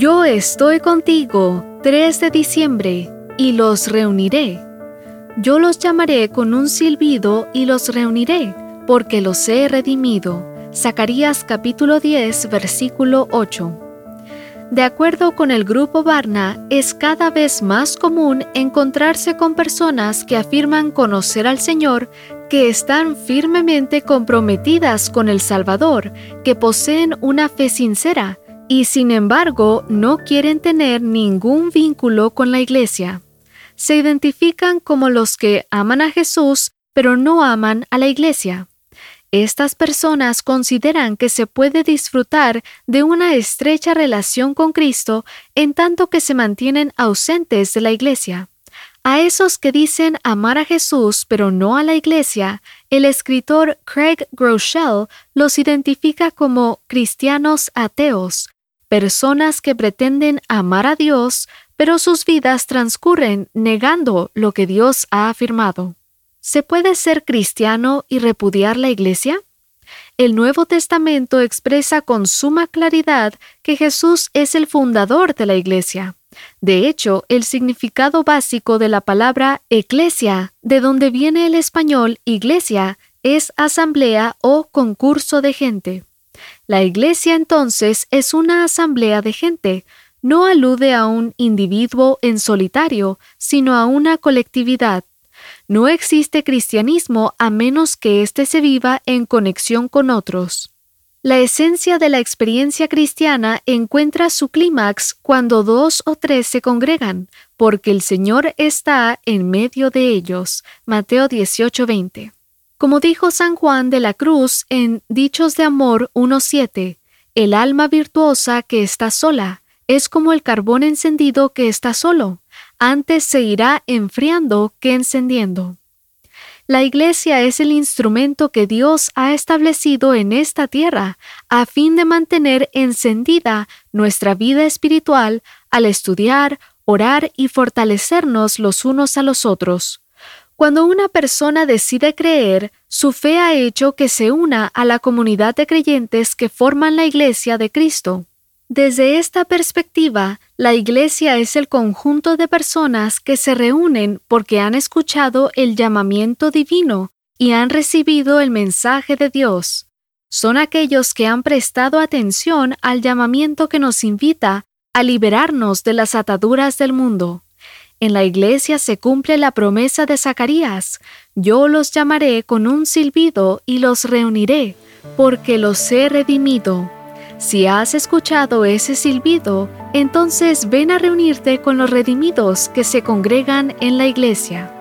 Yo estoy contigo 3 de diciembre y los reuniré. Yo los llamaré con un silbido y los reuniré, porque los he redimido. Zacarías capítulo 10 versículo 8. De acuerdo con el grupo Barna, es cada vez más común encontrarse con personas que afirman conocer al Señor, que están firmemente comprometidas con el Salvador, que poseen una fe sincera y sin embargo no quieren tener ningún vínculo con la Iglesia se identifican como los que aman a Jesús, pero no aman a la iglesia. Estas personas consideran que se puede disfrutar de una estrecha relación con Cristo en tanto que se mantienen ausentes de la iglesia. A esos que dicen amar a Jesús pero no a la iglesia, el escritor Craig Groeschel los identifica como cristianos ateos, personas que pretenden amar a Dios pero sus vidas transcurren negando lo que Dios ha afirmado. ¿Se puede ser cristiano y repudiar la Iglesia? El Nuevo Testamento expresa con suma claridad que Jesús es el fundador de la Iglesia. De hecho, el significado básico de la palabra eclesia, de donde viene el español iglesia, es asamblea o concurso de gente. La iglesia entonces es una asamblea de gente, no alude a un individuo en solitario, sino a una colectividad. No existe cristianismo a menos que éste se viva en conexión con otros. La esencia de la experiencia cristiana encuentra su clímax cuando dos o tres se congregan, porque el Señor está en medio de ellos. Mateo 18:20. Como dijo San Juan de la Cruz en Dichos de Amor 1.7, el alma virtuosa que está sola, es como el carbón encendido que está solo, antes se irá enfriando que encendiendo. La iglesia es el instrumento que Dios ha establecido en esta tierra a fin de mantener encendida nuestra vida espiritual al estudiar, orar y fortalecernos los unos a los otros. Cuando una persona decide creer, su fe ha hecho que se una a la comunidad de creyentes que forman la iglesia de Cristo. Desde esta perspectiva, la Iglesia es el conjunto de personas que se reúnen porque han escuchado el llamamiento divino y han recibido el mensaje de Dios. Son aquellos que han prestado atención al llamamiento que nos invita a liberarnos de las ataduras del mundo. En la iglesia se cumple la promesa de Zacarías, yo los llamaré con un silbido y los reuniré, porque los he redimido. Si has escuchado ese silbido, entonces ven a reunirte con los redimidos que se congregan en la iglesia.